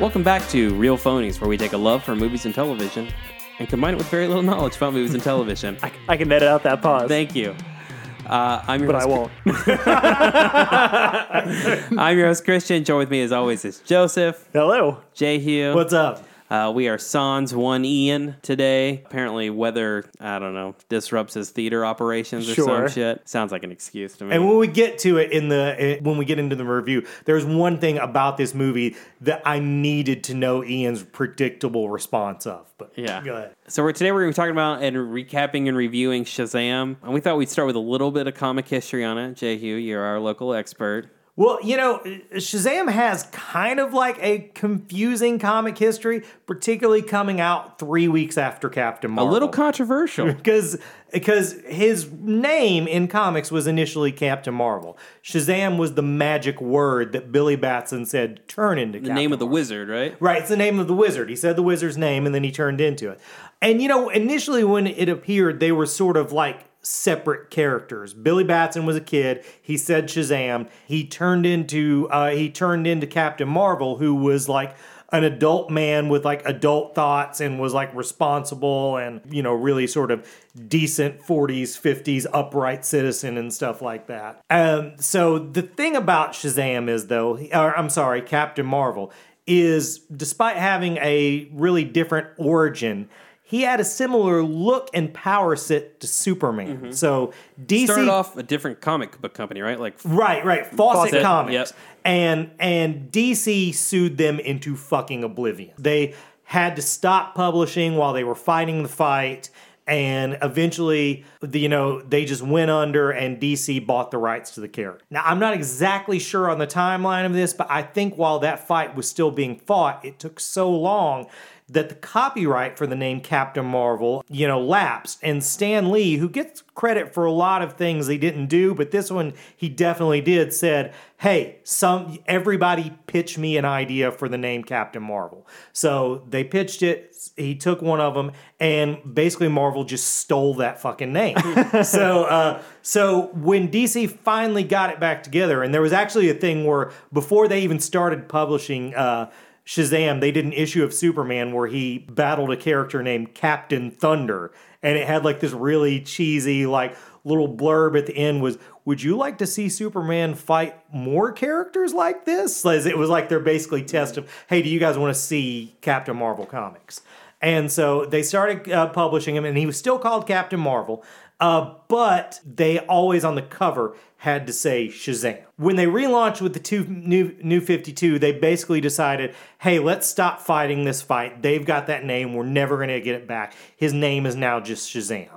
Welcome back to Real Phonies, where we take a love for movies and television and combine it with very little knowledge about movies and television. I, I can edit out that pause, Thank you. Uh, I'm your but I won't. I'm your host Christian. Join with me as always is Joseph, Hello. Jehu. What's up? Uh, we are Sans One Ian today. Apparently, weather I don't know disrupts his theater operations or some shit. Sounds like an excuse to me. And when we get to it in the when we get into the review, there's one thing about this movie that I needed to know Ian's predictable response of. But Yeah. go ahead. So we're, today we're going to be talking about and recapping and reviewing Shazam. And we thought we'd start with a little bit of comic history on it. Jehu, you're our local expert. Well, you know, Shazam has kind of like a confusing comic history, particularly coming out three weeks after Captain Marvel. A little controversial. because because his name in comics was initially Captain Marvel. Shazam was the magic word that Billy Batson said turn into the name of the wizard, right? Right, it's the name of the wizard. He said the wizard's name and then he turned into it. And you know, initially when it appeared, they were sort of like separate characters. Billy Batson was a kid. He said Shazam. He turned into uh, he turned into Captain Marvel, who was like an adult man with like adult thoughts and was like responsible and you know really sort of decent 40s 50s upright citizen and stuff like that um, so the thing about shazam is though or i'm sorry captain marvel is despite having a really different origin, he had a similar look and power set to Superman. Mm-hmm. So DC Started off a different comic book company, right? Like, Right, right. Fawcett, Fawcett, Comics. yep. And and DC sued them into fucking oblivion. They had to stop publishing while they were fighting the fight. And eventually, you know, they just went under, and DC bought the rights to the character. Now, I'm not exactly sure on the timeline of this, but I think while that fight was still being fought, it took so long that the copyright for the name Captain Marvel, you know, lapsed. And Stan Lee, who gets credit for a lot of things he didn't do, but this one he definitely did, said, "Hey, some everybody pitch me an idea for the name Captain Marvel." So they pitched it. He took one of them, and basically Marvel just stole that fucking name. so, uh, so when DC finally got it back together, and there was actually a thing where before they even started publishing. Uh, Shazam, they did an issue of Superman where he battled a character named Captain Thunder, and it had like this really cheesy, like little blurb at the end was, "Would you like to see Superman fight more characters like this?" As it was like their basically test of, "Hey, do you guys want to see Captain Marvel comics?" And so they started uh, publishing him, and he was still called Captain Marvel. Uh, but they always on the cover had to say Shazam. When they relaunched with the two new new 52, they basically decided, hey, let's stop fighting this fight. They've got that name. We're never going to get it back. His name is now just Shazam,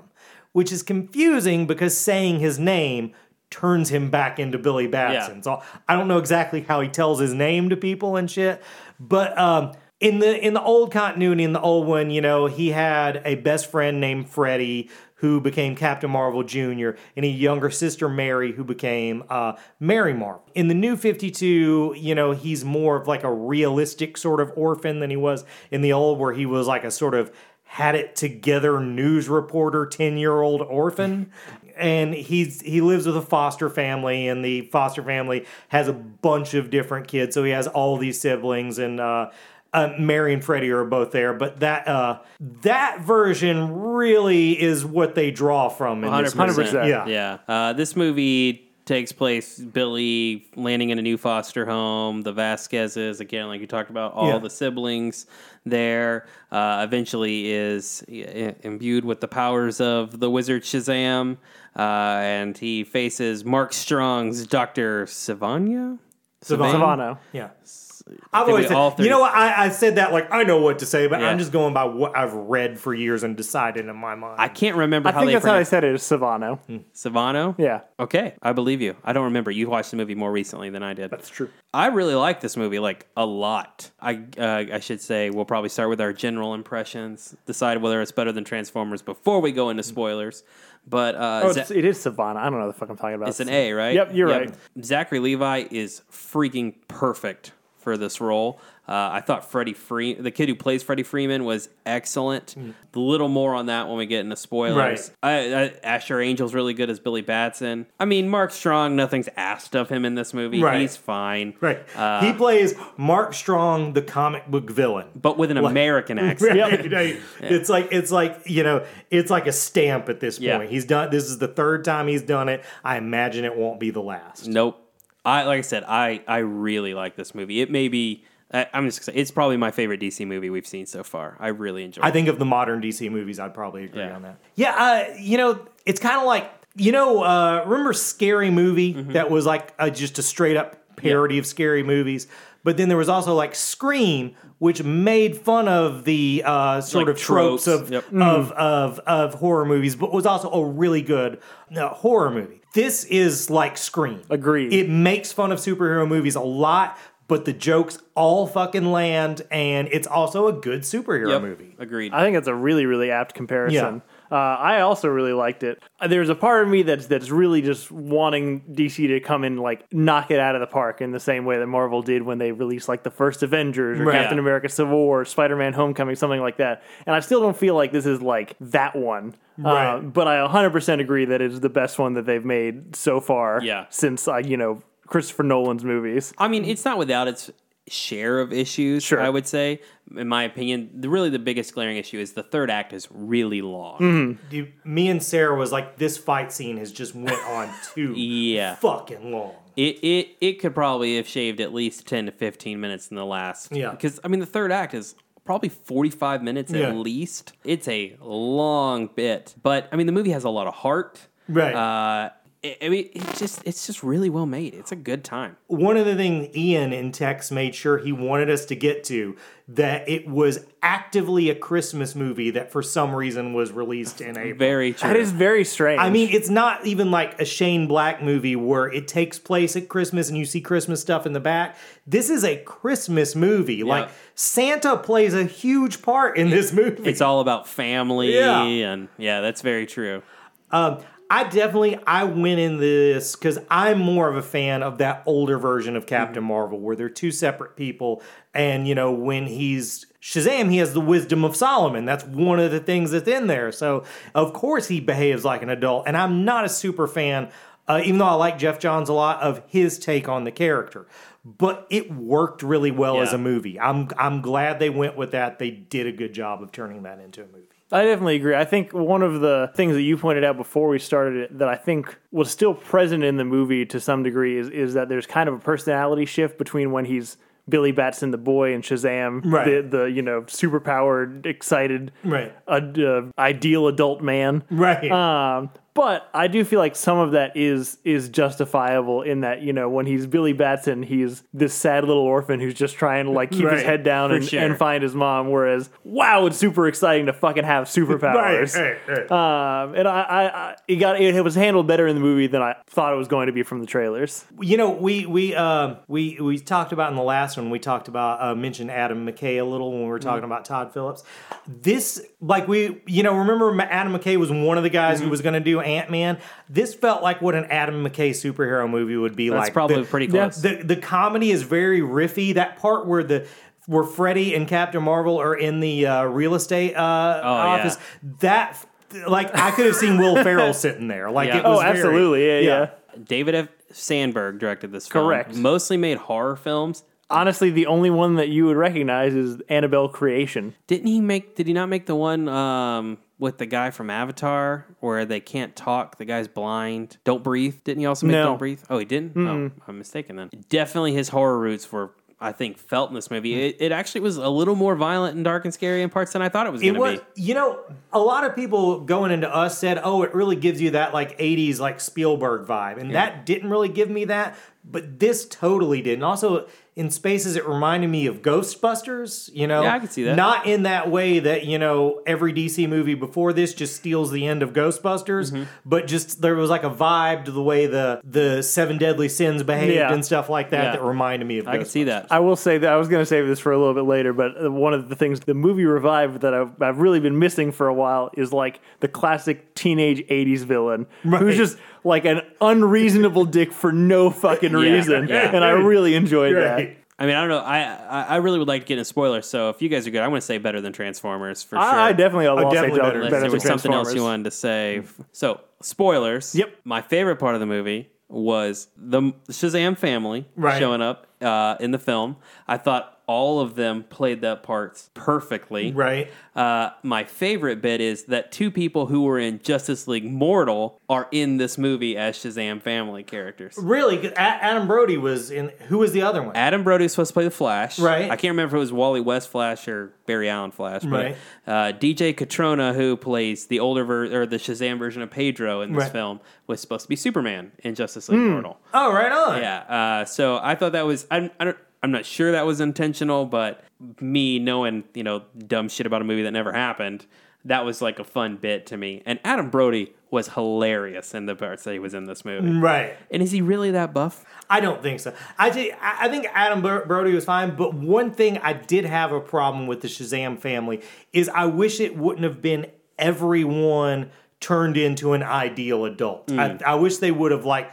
which is confusing because saying his name turns him back into Billy Batson. Yeah. So I don't know exactly how he tells his name to people and shit, but um, in the in the old continuity, in the old one, you know, he had a best friend named Freddie who became Captain Marvel Jr. and a younger sister Mary who became uh, Mary Marvel. In the new 52, you know, he's more of like a realistic sort of orphan than he was in the old where he was like a sort of had it together news reporter 10 year old orphan and he's he lives with a foster family and the foster family has a bunch of different kids so he has all these siblings and uh uh, Mary and Freddie are both there, but that uh, that version really is what they draw from in this 100%. movie. 100%. Yeah, yeah. Uh, this movie takes place Billy landing in a new foster home, the Vasquezes, again, like you talked about, all Yeah. the siblings there. Uh, eventually is i- imbued with the powers of the wizard Shazam, uh, and he faces Mark Strong's Dr. Savanya? Savannah. Savano. Yeah. I've always be all said, three. you know what? I, I said that like I know what to say, but Yeah. I'm just going by what I've read for years and decided in my mind. I can't remember I how think they that's how they pronounce said it is Savano. Savano. Yeah, Okay, I believe you. I don't remember. You watched the movie more recently than I did. That's true. I really like this movie, like a lot. I uh, I should say we'll probably start with our general impressions, decide whether it's better than Transformers before we go into spoilers. But uh, oh, Za- it's, it is Savannah. I don't know what the fuck I'm talking about. it's an A, right? Yep, you're right. Zachary Levi is freaking perfect for this role. Uh, I thought Freddie Free, the kid who plays Freddie Freeman, was excellent. A little more on that when we get into spoilers. Right. I, I, Asher Angel's really good as Billy Batson. I mean, Mark Strong, nothing's asked of him in this movie. Right. He's fine. Right. Uh, he plays Mark Strong, the comic book villain. but with an American accent. Right, right. It's like it's like you know it's like a stamp at this point. Yeah. He's done. This is the third time he's done it. I imagine it won't be the last. Nope. I like I said, I I really like this movie. It may be. I, I'm just gonna say it's probably my favorite DC movie we've seen so far. I really enjoy. I it. think of the modern DC movies, I'd probably agree Yeah. on that. Yeah, uh, you know, it's kind of like you know, uh, remember Scary Movie Mm-hmm. that was like a, just a straight up parody of scary movies. But then there was also like Scream, which made fun of the uh, sort Like of tropes, tropes, of, yep. of, of of horror movies, but was also a really good uh, horror movie. This is like Scream. Agreed. It makes fun of superhero movies a lot, but the jokes all fucking land, and it's also a good superhero Yep. movie. Agreed. I think it's a really, really apt comparison. Uh, I also really liked it. Uh, There's a part of me that's that's really just wanting DC to come and like knock it out of the park in the same way that Marvel did when they released like the first Avengers or Right. Captain America: Civil War, Spider-Man: Homecoming, something like that. And I still don't feel like this is like that one. Right. Uh, but I 100% agree that it's the best one that they've made so far. Yeah. Since uh, you know Christopher Nolan's movies. I mean, it's not without its share of issues. Sure. I would say, in my opinion, the, really the biggest glaring issue is the third act is really long. Mm-hmm. Dude, me and Sarah was like, this fight scene has just went on too Yeah. fucking long. It, it it could probably have shaved at least ten to fifteen minutes in the last. Yeah. Because I mean, the third act is probably forty five minutes Yeah. at least. It's a long bit, but I mean, the movie has a lot of heart. Right. Uh, I I mean, it's just it's just really well made. It's a good time. One of the things Ian in text made sure he wanted us to get to that it was actively a Christmas movie that for some reason was released in April. Very true. That is very strange. I mean, it's not even like a Shane Black movie where it takes place at Christmas and you see Christmas stuff in the back. This is a Christmas movie. Like Santa plays a huge part in this movie. it's all about family Yeah. and yeah, that's very true. Um, I definitely I went in this because I'm more of a fan of that older version of Captain Marvel where they're two separate people, and you know when he's Shazam, he has the wisdom of Solomon. That's one of the things that's in there. So of course he behaves like an adult, and I'm not a super fan. Uh, even though I like Geoff Johns a lot of his take on the character, but it worked really well as a movie. I'm I'm glad they went with that. They did a good job of turning that into a movie. I definitely agree. I think one of the things that you pointed out before we started it that I think was still present in the movie to some degree is is that there's kind of a personality shift between when he's Billy Batson the boy and Shazam Right. the the you know superpowered excited Right. uh, uh, ideal adult man Right. um, but I do feel like some of that is is justifiable in that you know when he's Billy Batson, he's this sad little orphan who's just trying to like keep his head down and, sure. and find his mom. Whereas, wow, it's super exciting to fucking have superpowers. right, right. Um, and I, I, I it got it was handled better in the movie than I thought it was going to be from the trailers. You know, we we um we we talked about in the last one. We talked about uh, mentioned Adam McKay a little when we were talking about Todd Phillips. This like we you know remember Adam McKay was one of the guys who was going to do Ant Man. This felt like what an Adam McKay superhero movie would be That's like. probably The- pretty close. the the comedy is very riffy. That part where the where Freddy and Captain Marvel are in the uh, real estate uh, Oh, office. That like I could have seen Will Ferrell sitting there. Like Yeah. it was Oh, very- absolutely, yeah, yeah. David F. Sandberg directed this film. Correct. Mostly made horror films. Honestly, the only one that you would recognize is Annabelle Creation. Didn't he make? Did he not make the one um, with the guy from Avatar where they can't talk? The guy's blind. Don't breathe. Didn't he also make No. Don't Breathe? Oh, he didn't. Oh, I'm mistaken then. Definitely, his horror roots were. I think felt in this movie. It, it actually was a little more violent and dark and scary in parts than I thought it was It going was, to be. you know, a lot of people going into us said, "Oh, it really gives you that like '80s like Spielberg vibe," and that didn't really give me that. But this totally did. And also, in spaces, it reminded me of Ghostbusters. You know, Yeah, I can see that. Not in that way that you know every DC movie before this just steals the end of Ghostbusters, Mm-hmm. but just there was like a vibe to the way the the Seven Deadly Sins behaved Yeah. and stuff like that Yeah. that reminded me of. I can see that. I will say that I was going to save this for a little bit later, but uh, one of the things the movie revived that I've, I've really been missing for a while is like the classic teenage 80s villain Right. who's just like an unreasonable dick for no fucking reason. yeah. And I really enjoyed Right. that. I mean, I don't know. I, I I really would like to get into spoilers. So if you guys are good, I want to say better than Transformers for sure. I, I definitely will definitely better, better Unless better there than was something else Transformers. you wanted to say. So spoilers. Yep. My favorite part of the movie was the Shazam family Right. showing up uh, in the film. I thought all of them played that part perfectly. Right. Uh, my favorite bit is that two people who were in Justice League Mortal are in this movie as Shazam family characters. Really? A- Adam Brody was in. Who was the other one? Adam Brody was supposed to play the Flash. Right. I can't remember if it was Wally West Flash or Barry Allen Flash. But Right. uh, DJ Cotrona, who plays the older ver- or the Shazam version of Pedro in this Right. Film, was supposed to be Superman in Justice League Mortal. oh, right on. Yeah. Uh, so I thought that was I'm I don't, I'm not sure that was intentional, but me knowing you know dumb shit about a movie that never happened, that was like a fun bit to me. And Adam Brody was hilarious in the parts that he was in this movie. Mm, right. And is he really that buff? I don't think so. I, thi- I think Adam Bro- Brody was fine, but one thing I did have a problem with the Shazam family is I wish it wouldn't have been everyone turned into an ideal adult. I, mm. I wish they would have like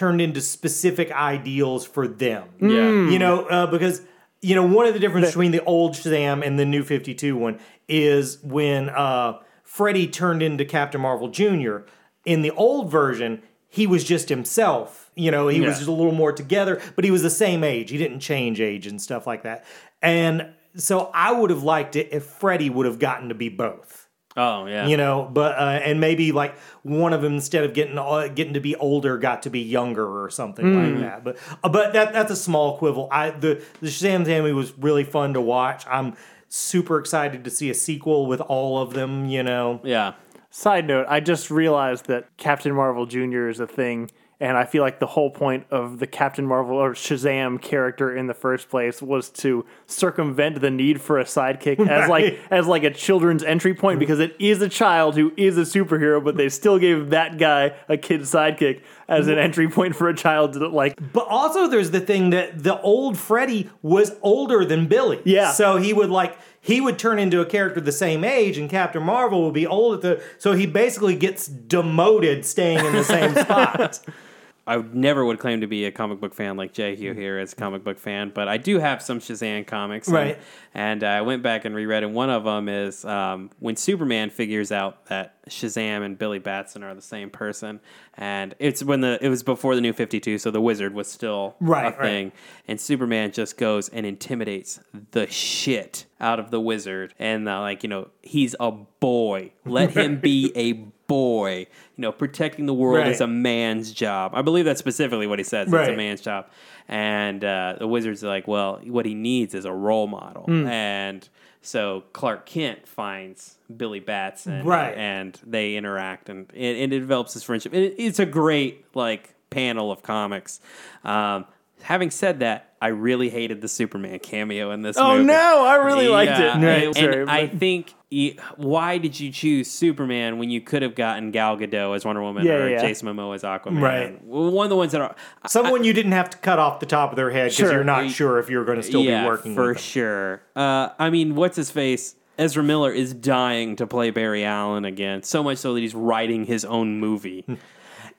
turned into specific ideals for them. Yeah. You know, uh, because you know one of the difference between the old Shazam and the new Fifty Two one is when uh, Freddy turned into Captain Marvel Jr. In the old version, he was just himself. You know, he Yeah. was just a little more together, but he was the same age. He didn't change age and stuff like that. And so I would have liked it if Freddy would have gotten to be both Oh yeah. you know but uh, and maybe like one of them instead of getting uh, getting to be older got to be younger or something like that but uh, but that that's a small quibble i the the shazam family was really fun to watch i'm super excited to see a sequel with all of them you know yeah. Side note, I just realized that Captain Marvel Jr. is a thing, and I feel like the whole point of the Captain Marvel or Shazam character in the first place was to circumvent the need for a sidekick as like as like a children's entry point mm-hmm. because it is a child who is a superhero, but they still gave that guy a kid sidekick as an mm-hmm. entry point for a child to like but also there's the thing that the old freddy was older than billy. Yeah. so he would like he would turn into a character the same age and captain marvel would be old at the so he basically gets demoted staying in the same spot I would never would claim to be a comic book fan like Jay Hugh here as a comic book fan, but I do have some Shazam comics. and- Right. And, I went back and reread, and one of them is um, when Superman figures out that Shazam and Billy Batson are the same person, and it's when the it was before the New Fifty Two, so the Wizard was still Right, a right. thing, and Superman just goes and intimidates the shit out of the Wizard, and uh, like you know he's a boy, let him be a boy. You know, protecting the world Right. is a man's job. I believe that's specifically what he says. It's a Right. man's job. And uh, the wizard's are like, well, what he needs is a role model. Hmm. And so Clark Kent finds Billy Batson, Right. And they interact, and it, and it develops this friendship. It, it's a great like panel of comics. Um, having said that, I really hated the Superman cameo in this. Oh movie. no, I really liked it. Yeah, Right, and, sorry, and I think why did you choose Superman when you could have gotten Gal Gadot as Wonder Woman Yeah, or yeah, yeah. Jason Momoa as Aquaman? Right. One of the ones that are Someone you didn't have to cut off the top of their head because Sure. you're not sure if you're going to still yeah, be working for sure. Uh, I mean, what's his face? Ezra Miller is dying to play Barry Allen again, so much so that he's writing his own movie.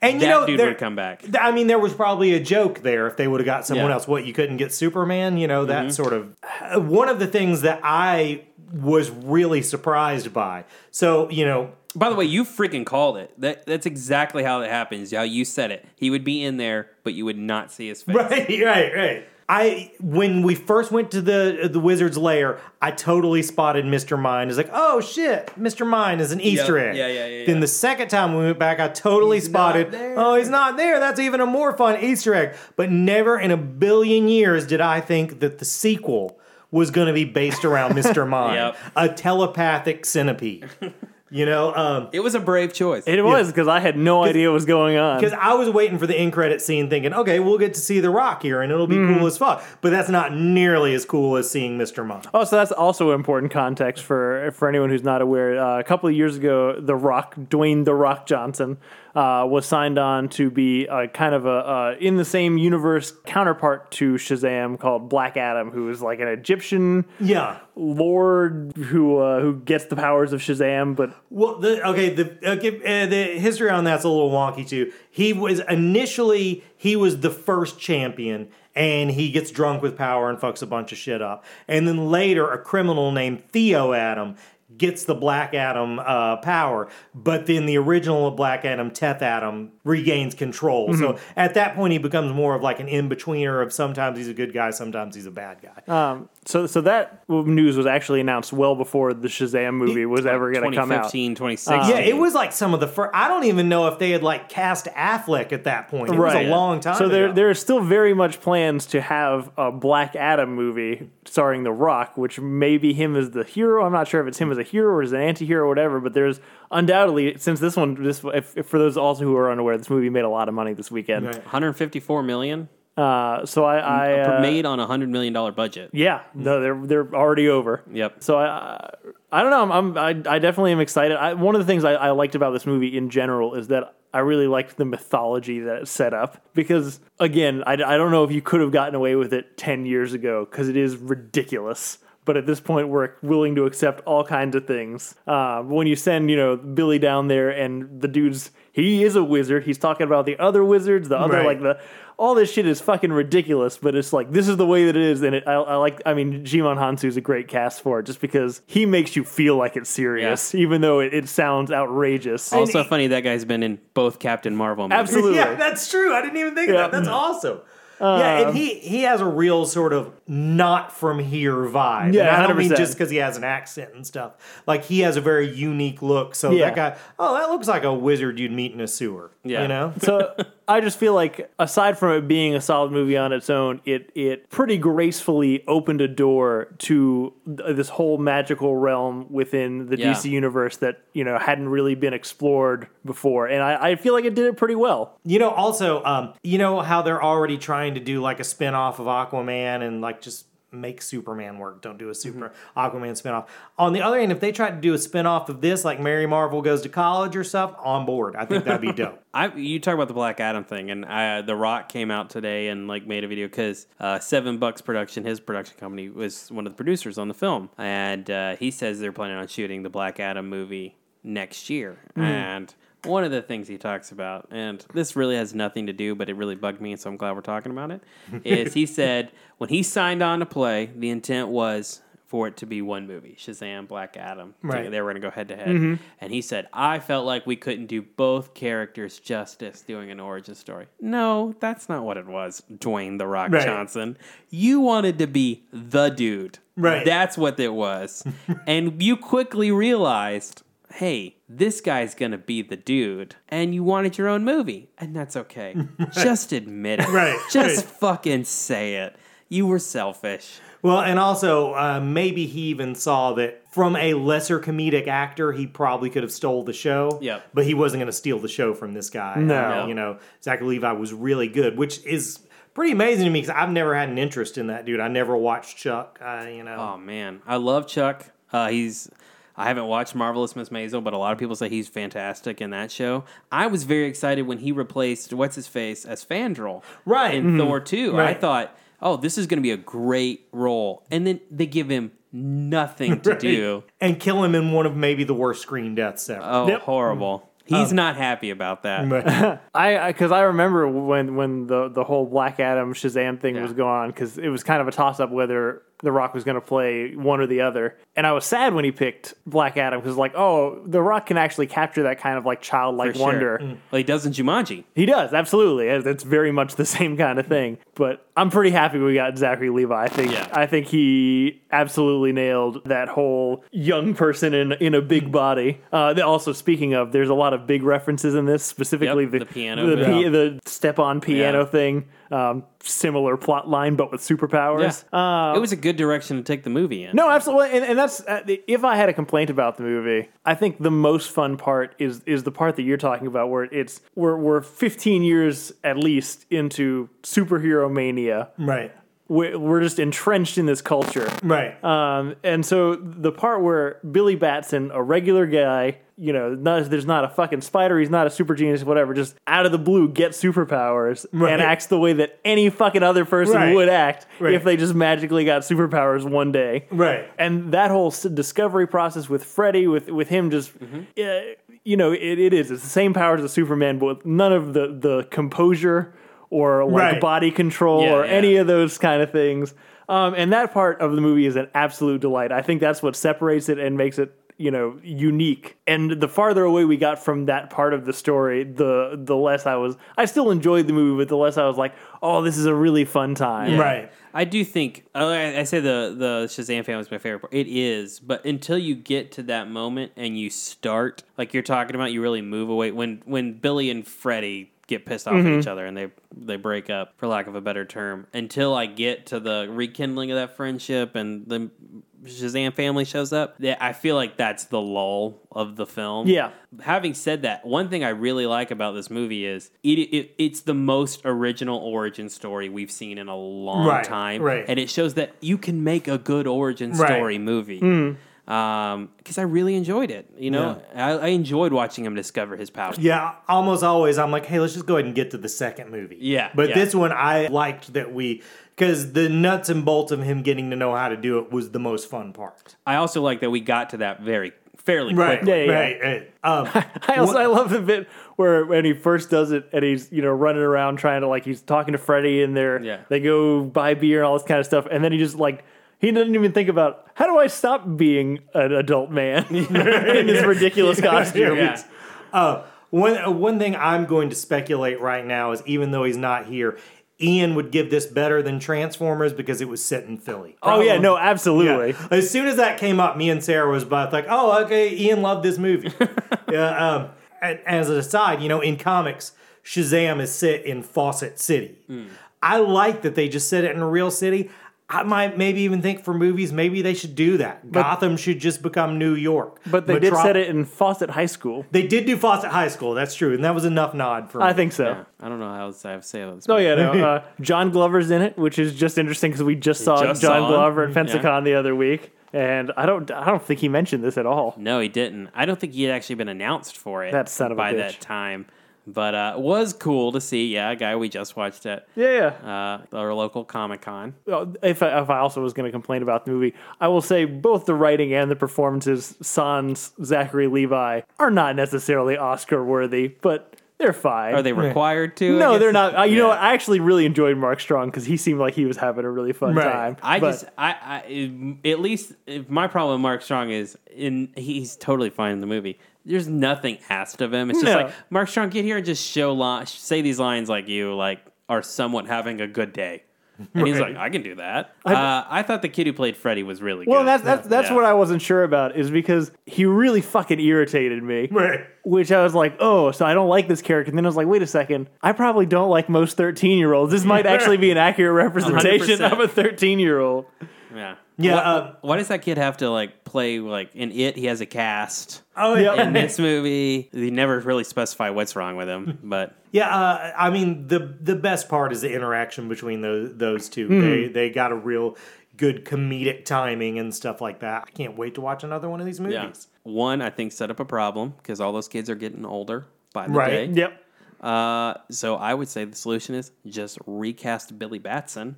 And you that know, dude there- would come back. I mean, there was probably a joke there if they would have got someone Yeah. else. What you couldn't get Superman, you know, Mm-hmm. that sort of. Uh, One of the things that I was really surprised by. So you know, By the way, you freaking called it. That that's exactly how it happens. How you said it. He would be in there, but you would not see his face. right, right, right. I when we first went to the the wizard's lair, I totally spotted Mr. Mind. It's like, oh shit, Mr. Mind is an Easter egg. yeah, yeah, yeah, Then yeah. the second time we went back, I totally He's spotted. Oh, he's not there. That's even a more fun Easter egg. But never in a billion years did I think that the sequel was going to be based around Mr. Mind, Yep. a telepathic centipede. You know, um, It was a brave choice. It was because I had no idea what was going on. because I was waiting for the end credit scene, thinking, okay, we'll get to see The Rock here, and it'll be cool as fuck. But that's not nearly as cool as seeing Mr. Mind. Oh, so that's also important context for for anyone who's not aware. Uh, a couple of years ago, The Rock, Dwayne The Rock Johnson, uh, was signed on to be a kind of a uh, in the same universe counterpart to Shazam called Black Adam, who is like an Egyptian Yeah. lord who uh, who gets the powers of Shazam, but Well, the okay, the okay, uh, the history on that's a little wonky too. He was initially he was the first champion, and he gets drunk with power and fucks a bunch of shit up. And then later, a criminal named Theo Adam gets the Black Adam uh, power, but then the original Black Adam, Teth Adam, regains control. So at that point, he becomes more of like an in betweener of sometimes he's a good guy, sometimes he's a bad guy. um, so so that news was actually announced well before the Shazam movie was ever going to come out. 2015, 2016. yeah, it was like some of the first. I don't even know if they had like cast Affleck at that point. It was a long time. So there, ago. there are still very much plans to have a Black Adam movie starring The Rock, which may be him as the hero. I'm not sure if it's him as a hero or as an anti-hero or whatever. But there's undoubtedly since this one, this if, if for those also who are unaware, this movie made a lot of money this weekend. Right. 154 million Uh, so I, I uh, made on a hundred million dollar budget. yeah, no, they're they're already over. Yep. So I, I don't know. I'm, I'm I, I definitely am excited. I, one of the things I, I liked about this movie in general is that I really liked the mythology that it set up because again, I, I don't know if you could have gotten away with it ten years ago because it is ridiculous. But at this point, we're willing to accept all kinds of things. Uh, when you send, you know, Billy down there, and the dude's he is a wizard. He's talking about the other wizards, the other Right. like the all this shit is fucking ridiculous, but it's like this is the way that it is, and it, I, I like. I mean, Djimon Hounsou is a great cast for it, just because he makes you feel like it's serious, even though it, it sounds outrageous. Also funny that guy's been in both Captain Marvel movies. Absolutely. Yeah, that's true. I didn't even think Yeah. of that. That's awesome. Yeah, and um, he he has a real sort of not from here vibe. Yeah, and I don't mean 100%. just because he has an accent and stuff. Like he has a very unique look. So Yeah. that guy, oh, that looks like a wizard you'd meet in a sewer. Yeah. you know. so I just feel like aside from it being a solid movie on its own, it it pretty gracefully opened a door to th- this whole magical realm within the Yeah. DC universe that you know hadn't really been explored before, and I, I feel like it did it pretty well. You know, also, um, you know how they're already trying to do like a spin off of Aquaman and like just make Superman work. Don't do a Super Aquaman spinoff. On the other hand, if they tried to do a spinoff of this, like Mary Marvel goes to college or stuff, on board. I think that'd be dope. I you talk about the Black Adam thing, and I, The Rock came out today and like made a video because uh, Seven Bucks Production, his production company, was one of the producers on the film, and uh, he says they're planning on shooting the Black Adam movie next year. And one of the things he talks about, and this really has nothing to do, but it really bugged me, and so I'm glad we're talking about it, is he said when he signed on to play, the intent was for it to be one movie Shazam, Black Adam. Right. They were going to go head to head. Mm-hmm. And he said, I felt like we couldn't do both characters justice doing an origin story. No, that's not what it was, Dwayne The Rock Right. Johnson. You wanted to be the dude. Right. That's what it was. and you quickly realized, hey, this guy's going to be the dude. And you wanted your own movie. And that's okay. Just admit it. Right, Just right. fucking say it. You were selfish. Well, and also uh, maybe he even saw that from a lesser comedic actor, he probably could have stole the show. Yep. But he wasn't going to steal the show from this guy. No. Uh, you know, Zachary Levi was really good, which is pretty amazing to me because I've never had an interest in that dude. I never watched Chuck. Uh, you know. Oh man, I love Chuck. Uh, he's I haven't watched Marvelous Miss Maisel, but a lot of people say he's fantastic in that show. I was very excited when he replaced what's his face as Fandral, Right. in mm-hmm. Thor Two. I thought, oh, this is going to be a great role, and then they give him nothing to do. And kill him in one of maybe the worst screen deaths ever. Oh, Yep. horrible. Mm-hmm. He's oh. not happy about that. I because I, remember when when the the whole Black Adam Shazam thing was Yeah. going on because it was kind of a toss up whether The Rock was going to play one or the other, and I was sad when he picked Black Adam because like oh The Rock can actually capture that kind of like childlike sure. wonder. Well, he does in Jumanji. He does absolutely. It's very much the same kind of thing. But I'm pretty happy we got Zachary Levi. I think Yeah. I think he absolutely nailed that whole young person in in a big body. Uh, also, speaking of, there's a lot of big references in this, specifically Yep, the the piano the, pi- the step on piano Yeah. thing. Um, similar plot line, but with superpowers. Uh, it was a good direction to take the movie in. no, absolutely, and, and that's uh, if I had a complaint about the movie, I think the most fun part is is the part that you're talking about, where it's we're we're 15 years at least into superhero mania, right. We- we're just entrenched in this culture. Right. Um, and so the part where Billy Batson, a regular guy, you know, not, there's not a fucking spider, he's not a super genius, whatever, just out of the blue gets superpowers Right. and acts the way that any fucking other person Right. would act Right. if they just magically got superpowers one day. Right. And that whole discovery process with Freddy, with with him just, uh, you know, it, it is. It's the same powers as Superman, but with none of the, the composure or like Right. body control Yeah, or yeah. any of those kind of things. Um, and that part of the movie is an absolute delight. I think that's what separates it and makes it, you know, unique. And the farther away we got from that part of the story, the the less I was. I still enjoyed the movie, but the less I was like, oh, this is a really fun time. Right. I do think uh, I, I say the the Shazam family is my favorite part. It is, but until you get to that moment and you start, like you're talking about, you really move away. When when Billy and Freddy get pissed off at each other and they they break up, for lack of a better term, until I get to the rekindling of that friendship and the Shazam family shows up, that I feel like that's the lull of the film. Yeah. Having said that, one thing I really like about this movie is it, it it's the most original origin story we've seen in a long Right, time, right. and it shows that you can make a good origin Right. story movie. Um, because I really enjoyed it. You know, I, I enjoyed watching him discover his power. Yeah, almost always I'm like, hey, let's just go ahead and get to the second movie. Yeah, But yeah. this one I liked that we because the nuts and bolts of him getting to know how to do it was the most fun part. I also like that we got to that very fairly Right. quickly. Yeah, yeah. Right. right. Um, I also I love the bit where when he first does it and he's you know running around trying to like he's talking to Freddy and they're Yeah. they go buy beer and all this kind of stuff and then he just like he doesn't even think about how do I stop being an adult man in this ridiculous costume. Yeah. Uh, one uh, one thing I'm going to speculate right now is even though he's not here, Ian would give this better than Transformers because it was set in Philly. Oh yeah, no, Yeah. absolutely. As soon as that came up, me and Sarah was both like, "Oh, okay." Ian loved this movie. yeah. Um, and as an aside, you know, in comics, Shazam is set in Fawcett City. Hmm. I like that they just set it in a real city. I might maybe even think for movies, maybe they should do that. Gotham should just become New York. But they did set it in Fawcett High School. They did do Fawcett High School. That's true, and that was enough nod for me. I think so. Yeah. I don't know how else I have to say about this. Oh yeah, no. Uh, John Glover's in it, which is just interesting because we just saw Just John saw. Glover at Yeah. Pensacon the other week, and I don't, I don't think he mentioned this at all. No, he didn't. I don't think he had actually been announced for it That son of a by bitch. that time. But uh, it was cool to see. Yeah, a guy we just watched at Yeah, yeah. uh, our local Comic Con. If I, if I also was going to complain about the movie, I will say both the writing and the performances, Sans Zachary Levi, are not necessarily Oscar worthy, but they're fine. Are they required to? No, they're not. Uh, you know Yeah. what? I actually really enjoyed Mark Strong because he seemed like he was having a really fun Right. time. I But- just, I, I, at least if my problem with Mark Strong is, in he's totally fine in the movie. There's nothing asked of him. It's just No. like Mark Strong, get here and just show, li- say these lines like you like are somewhat having a good day. And he's like, I can do that. I, uh, I thought the kid who played Freddy was really Well, good. that's that's that's Yeah. what I wasn't sure about is because he really fucking irritated me. Right. Which I was like, oh, so I don't like this character. And then I was like, wait a second, I probably don't like most thirteen year olds. This might actually be an accurate representation 100%. of a thirteen year old. Yeah. Yeah, Why, uh, why does that kid have to like play like in it? He has a cast. Oh yeah. In this movie, they never really specify what's wrong with him, but Yeah, uh, I mean the the best part is the interaction between those those two. Hmm. They they got a real good comedic timing and stuff like that. I can't wait to watch another one of these movies. yeah. One, I think set up a problem because all those kids are getting older by the Right. day. Yep. Uh, so I would say the solution is just recast Billy Batson.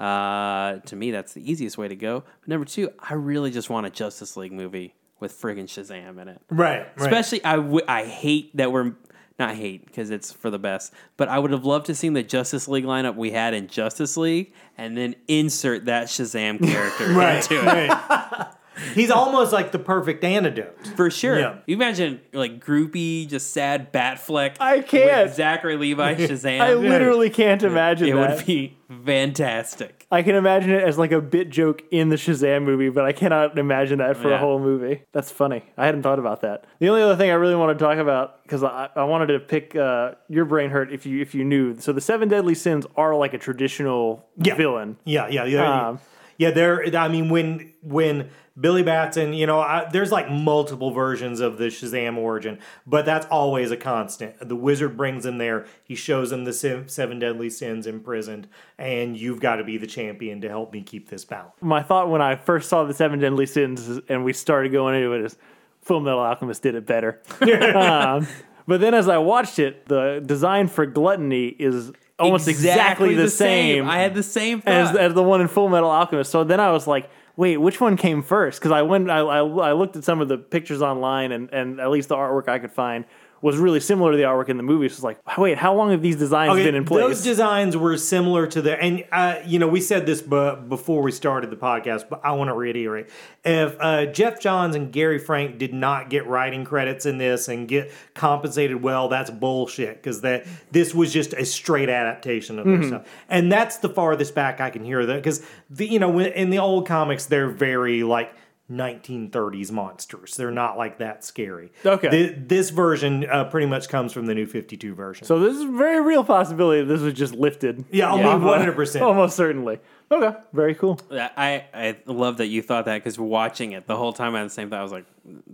Uh, to me, that's the easiest way to go. But number two, I really just want a Justice League movie with friggin' Shazam in it. Right, right. Especially, I, w- I hate that we're not hate because it's for the best, but I would have loved to seen the Justice League lineup we had in Justice League, and then insert that Shazam character right, into it right. He's almost like the perfect antidote. for sure. Yeah. You imagine like groupy, just sad Batfleck. I can't. with Zachary Levi Shazam. I literally can't imagine it that. would be fantastic. I can imagine it as like a bit joke in the Shazam movie, but I cannot imagine that for a whole movie. That's funny. I hadn't thought about that. The only other thing I really want to talk about because I, I wanted to pick uh, your brain hurt if you if you knew. So the seven deadly sins are like a traditional Yeah. villain. Yeah, yeah, yeah. Um, Yeah, there. I mean, when when Billy Batson, you know, I, there's like multiple versions of the Shazam origin, but that's always a constant. The wizard brings him there. He shows him the seven deadly sins imprisoned, and you've got to be the champion to help me keep this balance. My thought when I first saw the Seven Deadly Sins and we started going into it is Full Metal Alchemist did it better. um, but then as I watched it, the design for Gluttony is almost exactly, the, same, I had the same thought. as, as the one in Full Metal Alchemist. So then I was like, wait, which one came first? Because I went, I, I, I looked at some of the pictures online, and, and at least the artwork I could find was really similar to the artwork in the movie. So it's like, wait, how long have these designs been in place? Those designs were similar to the, and uh, you know, we said this bu- before we started the podcast, but I want to reiterate: if uh, Geoff Johns and Gary Frank did not get writing credits in this and get compensated well, that's bullshit. Because that this was just a straight adaptation of Mm-hmm. their stuff, and that's the farthest back I can hear that. Because the you know, in the old comics, they're very like. 1930s monsters. They're not like that scary. Okay. Th- this version uh, pretty much comes from the new 52 version. so this is a very real possibility that this was just lifted. Yeah, I mean, off 100%. Almost certainly. Okay, very cool. I I love that you thought that because watching it the whole time I had the same thought. I was like,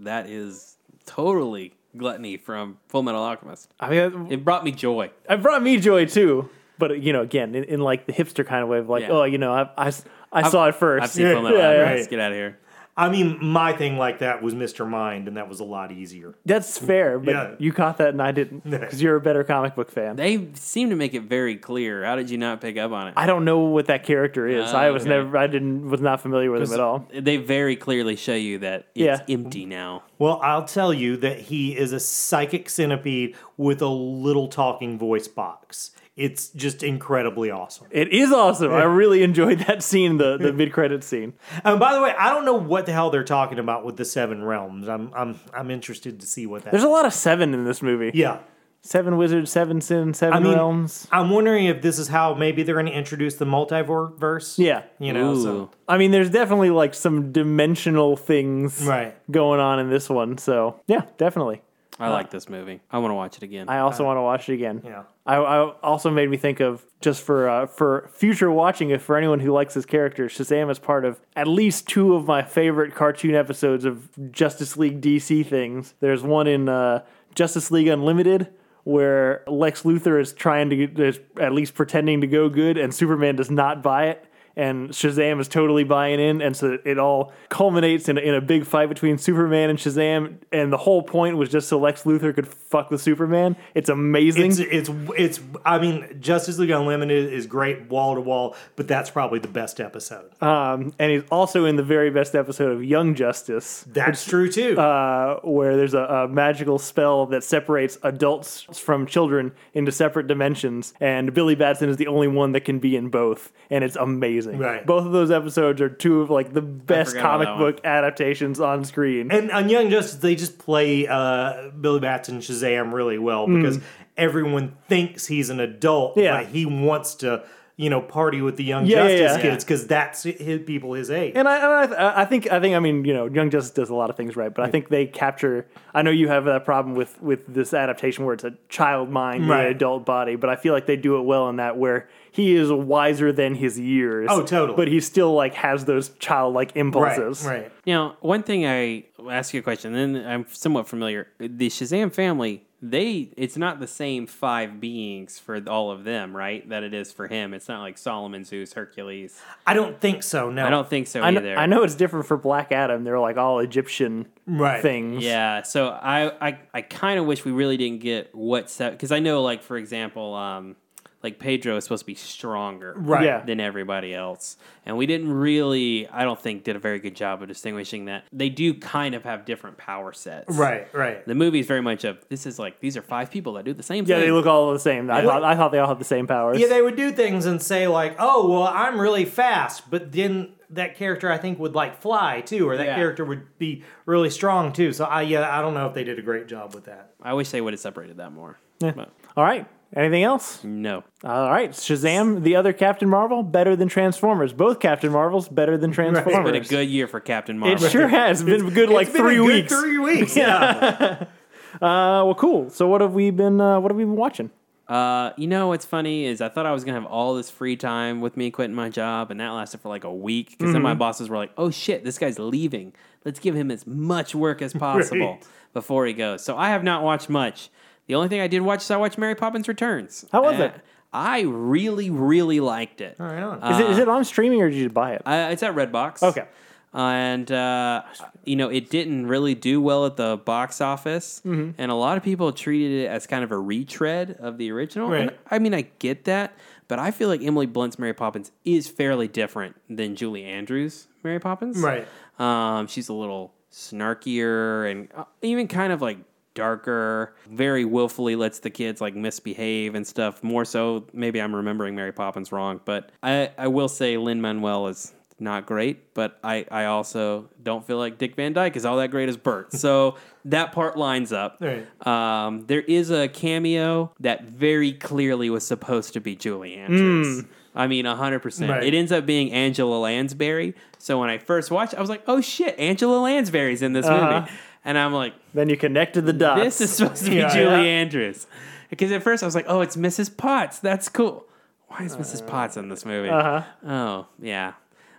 that is totally gluttony from Full Metal Alchemist. I mean, It brought me joy. it brought me joy too. But you know, again, in, in like the hipster kind of way of like, Yeah. oh, you know, I, I, I saw it 1st I've seen Full Metal Yeah, yeah. Alchemist. Get out of here. I mean, my thing like that was Mr. Mind, and that was a lot easier. That's fair, but Yeah. you caught that and I didn't because you're a better comic book fan. They seem to make it very clear. How did you not pick up on it? I don't know what that character is. Oh, I was oh, okay. never, I didn't, was not familiar with him at all. They very clearly show you that it's Yeah. empty now. Well, I'll tell you that he is a psychic centipede with a little talking voice box. It's just incredibly awesome. It is awesome. I really enjoyed that scene, the the mid credit scene. And by the way, I don't know what the hell they're talking about with the Seven Realms. I'm I'm I'm interested to see what that. There's a lot of seven in this movie. yeah. Seven wizards, seven sins, seven I mean, realms. I'm wondering if this is how maybe they're going to introduce the multiverse. Yeah. You know, Ooh. so I mean, there's definitely like some dimensional things Right. going on in this one. So yeah, definitely. I like this movie. I want to watch it again. I also want to watch it again. yeah. I, I also made me think of just for uh, for future watching, if for anyone who likes this character, Shazam is part of at least two of my favorite cartoon episodes of Justice League DC things. There's one in uh, Justice League Unlimited where Lex Luthor is trying to is at least pretending to go good, and Superman does not buy it. And Shazam is totally buying in, and so it all culminates in, in a big fight between Superman and Shazam. And the whole point was just so Lex Luthor could fuck with Superman. It's amazing. It's it's it's. I mean, Justice League Unlimited is great wall to wall, but that's probably the best episode. Um, and he's also in the very best episode of Young Justice, That's true too. uh, where there's a, a magical spell that separates adults from children into separate dimensions, and Billy Batson is the only one that can be in both, and it's amazing. Right. Both of those episodes are two of like the best comic one. book adaptations on screen. and on Young Justice, they just play uh, Billy Batson Shazam really well because everyone thinks he's an adult. Yeah. but he wants to, you know, party with the Young Yeah, yeah, Justice yeah. kids because that's his people his age. And I, and I, I think, I think, I mean, you know, Young Justice does a lot of things right, but I think they capture. I know you have that problem with with this adaptation where it's a child mind in Right. an adult body, but I feel like they do it well in that where he is wiser than his years. Oh, totally. But he still like has those childlike impulses. right. You know, one thing I ask you a question, and then I'm somewhat familiar. The Shazam family, they it's not the same five beings for all of them, right? That it is for him. It's not like Solomon, Zeus, Hercules. I don't think so. No, I don't think so I know, either. I know it's different for Black Adam. They're like all Egyptian Right. things. Yeah, so I I, I kind of wish we really didn't get what set because I know like for example, um, like Pedro is supposed to be stronger, Right. Yeah. than everybody else, and we didn't really, I don't think, did a very good job of distinguishing that. They do kind of have different power sets, Right, right. The movie is very much of this is like these are five people that do the same Yeah, thing. they look all the same. I thought I thought they all have the same powers. Yeah, they would do things and say like, "Oh, well, I'm really fast," but then that character I think would like fly too, or that Yeah. character would be really strong too. So I yeah, I don't know if they did a great job with that. I wish they would have separated that more. Yeah. But All right. Anything else? no, All right. Shazam, the other Captain Marvel, better than Transformers. Both Captain Marvels better than Transformers. it's been a good year for Captain Marvel. It sure has. It's been good like It's been three a good weeks. Three weeks. Yeah. Uh, well, cool. So what have we been? Uh, what have we been watching? Uh, you know what's funny is I thought I was gonna have all this free time with me quitting my job, and that lasted for like a week because then my Mm-hmm. bosses were like, "Oh shit, this guy's leaving. Let's give him as much work as possible Right. before he goes." So I have not watched much. The only thing I did watch is I watched Mary Poppins Returns. How was Uh, it? I really, really liked it. All right, on. Is it is it on streaming or did you buy it? Uh, it's at Redbox. Okay. And, uh, you know, it didn't really do well at the box office. Mm-hmm. And a lot of people treated it as kind of a retread of the original. And I mean, I get that. But I feel like Emily Blunt's Mary Poppins is fairly different than Julie Andrews' Mary Poppins. Right. Um, she's a little snarkier and uh, even kind of like darker, very willfully lets the kids like misbehave and stuff. More so, maybe I'm remembering Mary Poppins wrong, but I, I will say Lin Manuel is not great, but I, I also don't feel like Dick Van Dyke is all that great as Bert. So that part lines up. Right. Um, there is a cameo that very clearly was supposed to be Julie Andrews. I mean, 100%. Right. It ends up being Angela Lansbury. So when I first watched, I was like, oh shit, Angela Lansbury's in this Uh-huh. movie. And I'm like, Then you connected the dots. this is supposed to be Yeah, Julie yeah. Andrews. Because at first I was like, oh, it's Mrs. Potts. That's cool. Why is Mrs. Potts in this movie? Uh-huh. Oh, yeah.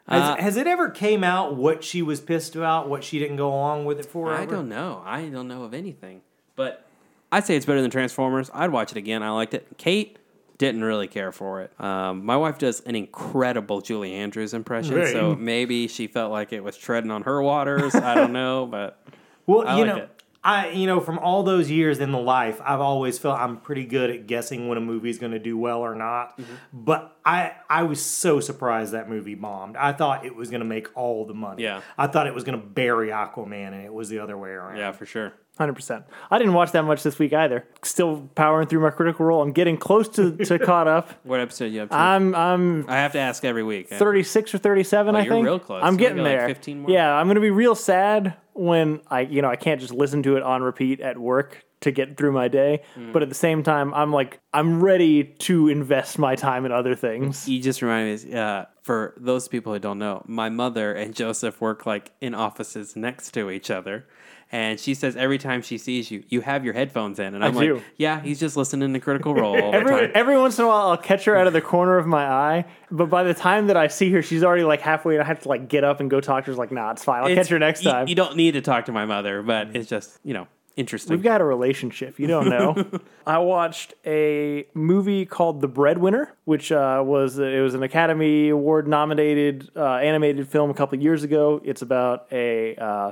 Has, Uh, has it ever came out what she was pissed about, what she didn't go along with it for? I ever? don't know. I don't know of anything. But I'd say it's better than Transformers. I'd watch it again. I liked it. Kate didn't really care for it. Um, my wife does an incredible Julie Andrews impression, Right. so maybe she felt like it was treading on her waters. I don't know, but Well, I you liked know, it. I you know from all those years in the life, I've always felt I'm pretty good at guessing when a movie's going to do well or not. Mm-hmm. But I I was so surprised that movie bombed. I thought it was going to make all the money. Yeah. I thought it was going to bury Aquaman, and it was the other way around. yeah, for sure. Hundred percent. I didn't watch that much this week either. Still powering through my critical role. I'm getting close to, to caught up. What episode you up to? I'm I'm I have to ask every week. 36 or 37 Oh, i you're think real close. i'm You getting got, like, there 15 more? yeah i'm gonna be real sad when i you know i can't just listen to it on repeat at work to get through my day Mm. but at the same time i'm like i'm ready to invest my time in other things You just reminded me. Uh, for those people who don't know, my mother and Joseph work like in offices next to each other, and she says every time she sees you, you have your headphones in, and I'm like, do. yeah, he's just listening to Critical Role all the Every, time. every once in a while, I'll catch her out of the corner of my eye, but by the time that I see her, she's already like halfway, and I have to like get up and go talk to her. She's like, nah, it's fine. I'll It's- catch her next you- time. You, don't need to talk to my mother, but it's just you know interesting. We've got a relationship. You don't know. I watched a movie called The Breadwinner, which uh, was it was an Academy Award nominated uh, animated film a couple of years ago. It's about a uh,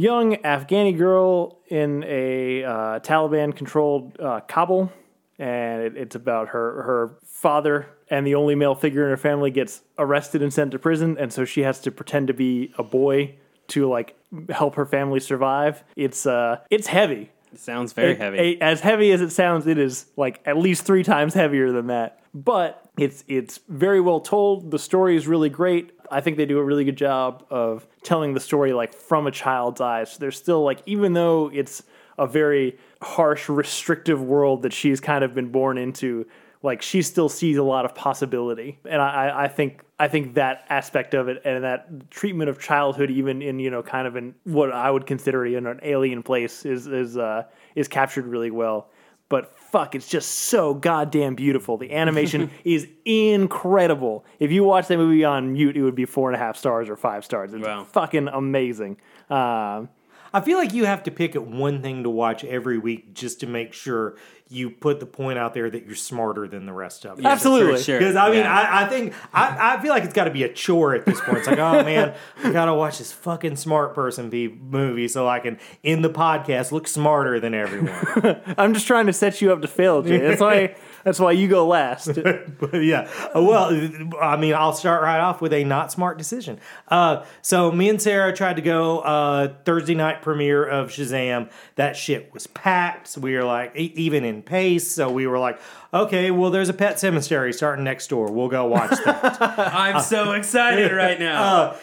young Afghani girl in a uh, Taliban controlled uh, Kabul, and it, it's about her her father and the only male figure in her family gets arrested and sent to prison, and so she has to pretend to be a boy to like help her family survive. It's uh it's heavy. it sounds very It- heavy. it- as heavy as it sounds, it is like at least three times heavier than that. But it's it's very well told. The story is really great. I think they do a really good job of telling the story like from a child's eyes. So There's still like even though it's a very harsh, restrictive world that she's kind of been born into, like she still sees a lot of possibility. And I, I- think I think that aspect of it and that treatment of childhood, even in you know kind of in what I would consider know, an alien place, is is uh, is captured really well. But fuck, it's just so goddamn beautiful. The animation is incredible. If you watch that movie on mute, it would be four and a half stars or five stars. It's Wow. fucking amazing. Um, I feel like you have to pick at one thing to watch every week just to make sure you put the point out there that you're smarter than the rest of it. Absolutely. For sure. Because I mean, Yeah. I, I think I, I feel like it's got to be a chore at this point. It's like, oh man, I gotta watch this fucking smart person be movie so I can in the podcast look smarter than everyone. I'm just trying to set you up to fail, Jay. That's why. That's why you go last. but yeah, Uh, well, I mean, I'll start right off with a not smart decision. Uh, so me and Sarah tried to go uh, Thursday night premiere of Shazam. That shit was packed. So we were like, e- even in pace. So we were like, okay, well, there's a Pet Sematary starting next door. We'll go watch that. I'm so excited right now.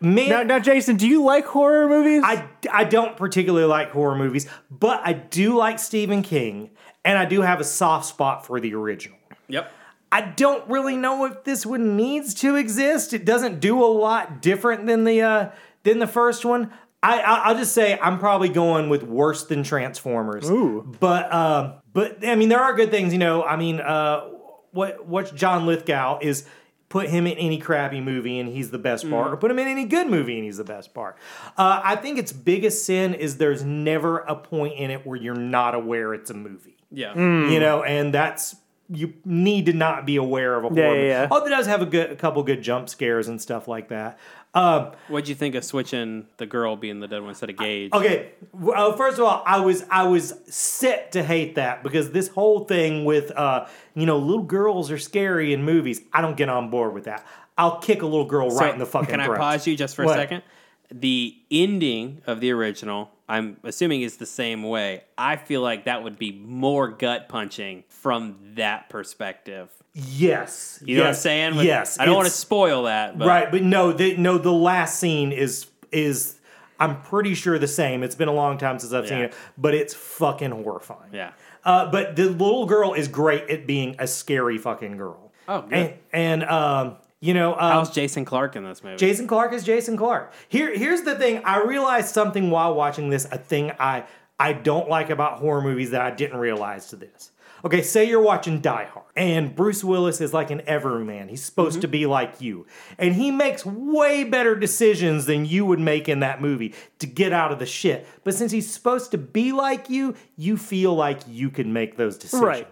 Man, Now, now, Jason, do you like horror movies? I, I don't particularly like horror movies, but I do like Stephen King, and I do have a soft spot for the original. yep. I don't really know if this one needs to exist. It doesn't do a lot different than the uh, than the first one. I, I I'll just say I'm probably going with worse than Transformers. Ooh. But um, but I mean there are good things. You know, I mean, uh, what what John Lithgow is put him in any crappy movie and he's the best part, or put him in any good movie and he's the best part. Uh, I think its biggest sin is there's never a point in it where you're not aware it's a movie. Yeah. You know, and that's you need to not be aware of a horror. Yeah, movie. yeah, yeah. Oh, it does have a good a couple good jump scares and stuff like that. Um, What'd you think of switching the girl being the dead one instead of Gage? Okay, well, first of all, I was I was set to hate that because this whole thing with uh, you know little girls are scary in movies. I don't get on board with that. I'll kick a little girl So, right in the fucking Can I throat. pause you just for What? a second? The ending of the original, I'm assuming is the same way. I feel like that would be more gut punching from that perspective. Yes, You know what I'm saying? With- yes, I don't want to spoil that, but right, but no, the, no. The last scene is is I'm pretty sure the same. It's been a long time since I've seen it, but it's fucking horrifying. yeah. Uh, but the little girl is great at being a scary fucking girl. Oh, good. And, and um, you know, um, How's Jason Clarke in this movie? Jason Clarke is Jason Clarke. Here, here's the thing. I realized something while watching this. A thing I I don't like about horror movies that I didn't realize to this. Okay, say you're watching Die Hard, and Bruce Willis is like an everyman. He's supposed to be like you, and he makes way better decisions than you would make in that movie to get out of the shit. But since he's supposed to be like you, you feel like you can make those decisions Right.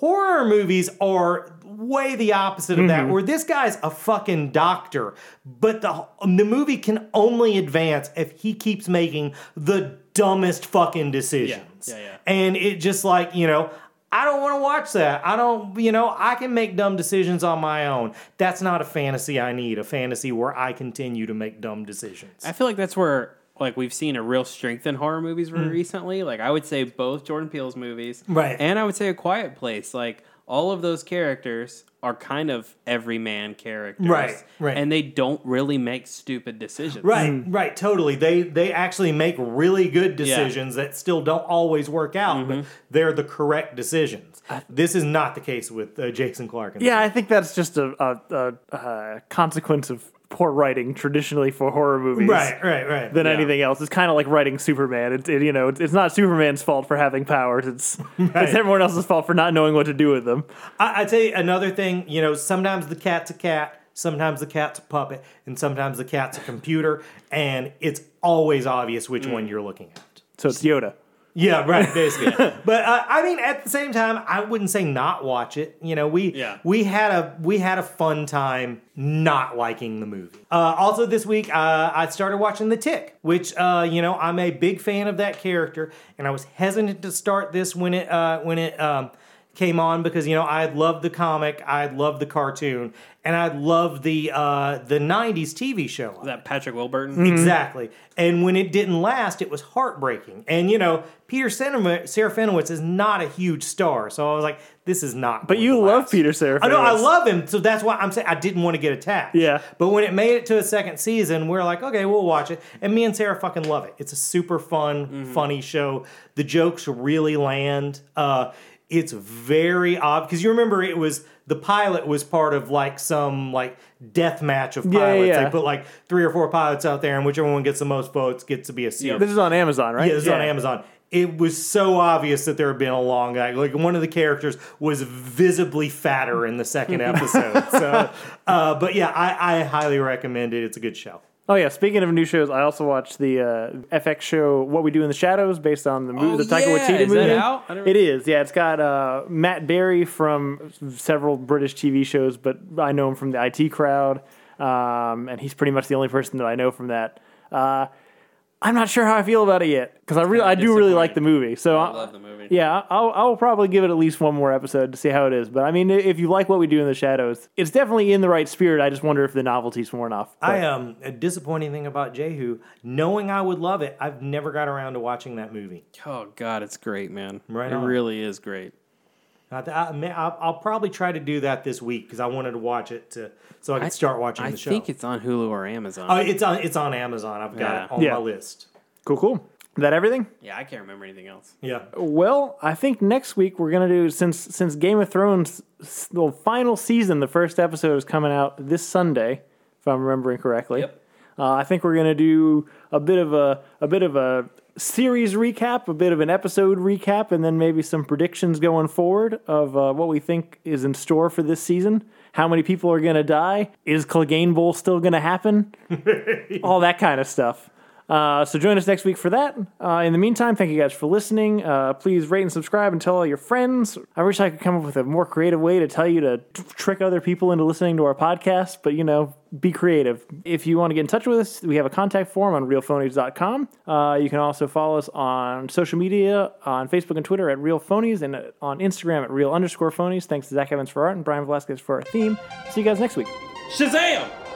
Horror movies are way the opposite of that mm-hmm. where this guy's a fucking doctor but the the movie can only advance if he keeps making the dumbest fucking decisions Yeah, yeah. and it just like you know I don't want to watch that. I don't, you know, I can make dumb decisions on my own. That's not a fantasy I need. A fantasy where I continue to make dumb decisions. I feel like that's where like we've seen a real strength in horror movies Mm. recently. Like I would say both Jordan Peele's movies, Right. and I would say A Quiet Place. Like all of those characters are kind of everyman characters, Right, right. and they don't really make stupid decisions, Right, right, totally. They they actually make really good decisions that still don't always work out, but they're the correct decisions. this is not the case with uh, Jason Clarke. and Yeah, I think that's just a, a, a, a consequence of poor writing traditionally for horror movies. right, right, right. Than Yeah. anything else, it's kind of like writing Superman. It's it, you know, it's, it's not Superman's fault for having powers. It's it's everyone else's fault for not knowing what to do with them. I, I tell you another thing. You know, sometimes the cat's a cat, sometimes the cat's a puppet, and sometimes the cat's a computer, and it's always obvious which mm. one you're looking at. So it's Yoda. Yeah, right, basically. but uh, I mean, at the same time, I wouldn't say not watch it. You know, we Yeah. we had a we had a fun time not liking the movie. Uh, also, this week uh, I started watching The Tick, which uh, you know I'm a big fan of that character, and I was hesitant to start this when it uh, when it. Um, Came on because you know I loved the comic, I loved the cartoon, and I loved the uh, the '90s TV show. Is that Patrick Warburton? Mm-hmm. Exactly. And when it didn't last, it was heartbreaking. And you know, Peter Serafinowicz Serafinowicz is not a huge star, so I was like, this is not. But you love Peter Serafinowicz. I know I love him, so that's why I'm saying I didn't want to get attached. Yeah. But when it made it to a second season, we're like, okay, we'll watch it. And me and Sarah fucking love it. It's a super fun, Mm-hmm. funny show. The jokes really land. Uh, it's very odd because you remember it was the pilot was part of like some like death match of pilots. yeah, yeah. They put like three or four pilots out there, and whichever one gets the most votes gets to be a series. This is on Amazon, right? Yeah, this is on Amazon. It was so obvious that there had been a long guy. Like one of the characters was visibly fatter in the second episode. so, uh, but yeah, I, I highly recommend it. It's a good show. Oh yeah. Speaking of new shows, I also watched the uh, FX show "What We Do in the Shadows" based on the movie, Oh, the Taika yeah. Waititi Is that movie. out? It is. Yeah, it's got uh, Matt Berry from several British TV shows, but I know him from the IT crowd, um, and he's pretty much the only person that I know from that. Uh, I'm not sure how I feel about it yet because I really, I do really like the movie. So I love the movie. Yeah, I'll, I'll probably give it at least one more episode to see how it is. But I mean, if you like what we do in the shadows, it's definitely in the right spirit. I just wonder if the novelty's worn off. But- I um a disappointing thing about Jehu, knowing I would love it, I've never got around to watching that movie. Oh God, it's great, man. Right it on. really is great. I, I, I'll I'll probably try to do that this week because I wanted to watch it to so I could start watching I the show. I think it's on Hulu or Amazon. Oh, it's on it's on Amazon. I've got Yeah. it on Yeah. my list. cool, cool. Is that everything? yeah, I can't remember anything else. Yeah. Well, I think next week we're gonna do since since Game of Thrones s- the final season, the first episode is coming out this Sunday, if I'm remembering correctly. Yep. Uh, I think we're gonna do a bit of a a bit of a series recap, a bit of an episode recap, and then maybe some predictions going forward of uh, what we think is in store for this season. How many people are gonna die? Is Clegane Bowl still gonna happen? All that kind of stuff. Uh, so join us next week for that. Uh, in the meantime, thank you guys for listening. Uh, please rate and subscribe and tell all your friends. I wish I could come up with a more creative way to tell you to t- trick other people into listening to our podcast, but you know, be creative. If you want to get in touch with us, we have a contact form on realphonies.com. Uh, you can also follow us on social media on Facebook and Twitter at Real Phonies and on Instagram at Real underscore Phonies. Thanks to Zach Evans for art and Brian Velasquez for our theme. See you guys next week. Shazam!